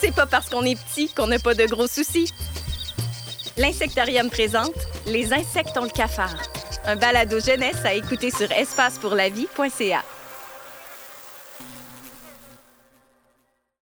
C'est pas parce qu'on est petit qu'on n'a pas de gros soucis. L'insectarium présente Les insectes ont le cafard, un balado jeunesse à écouter sur espacepourlavie.ca.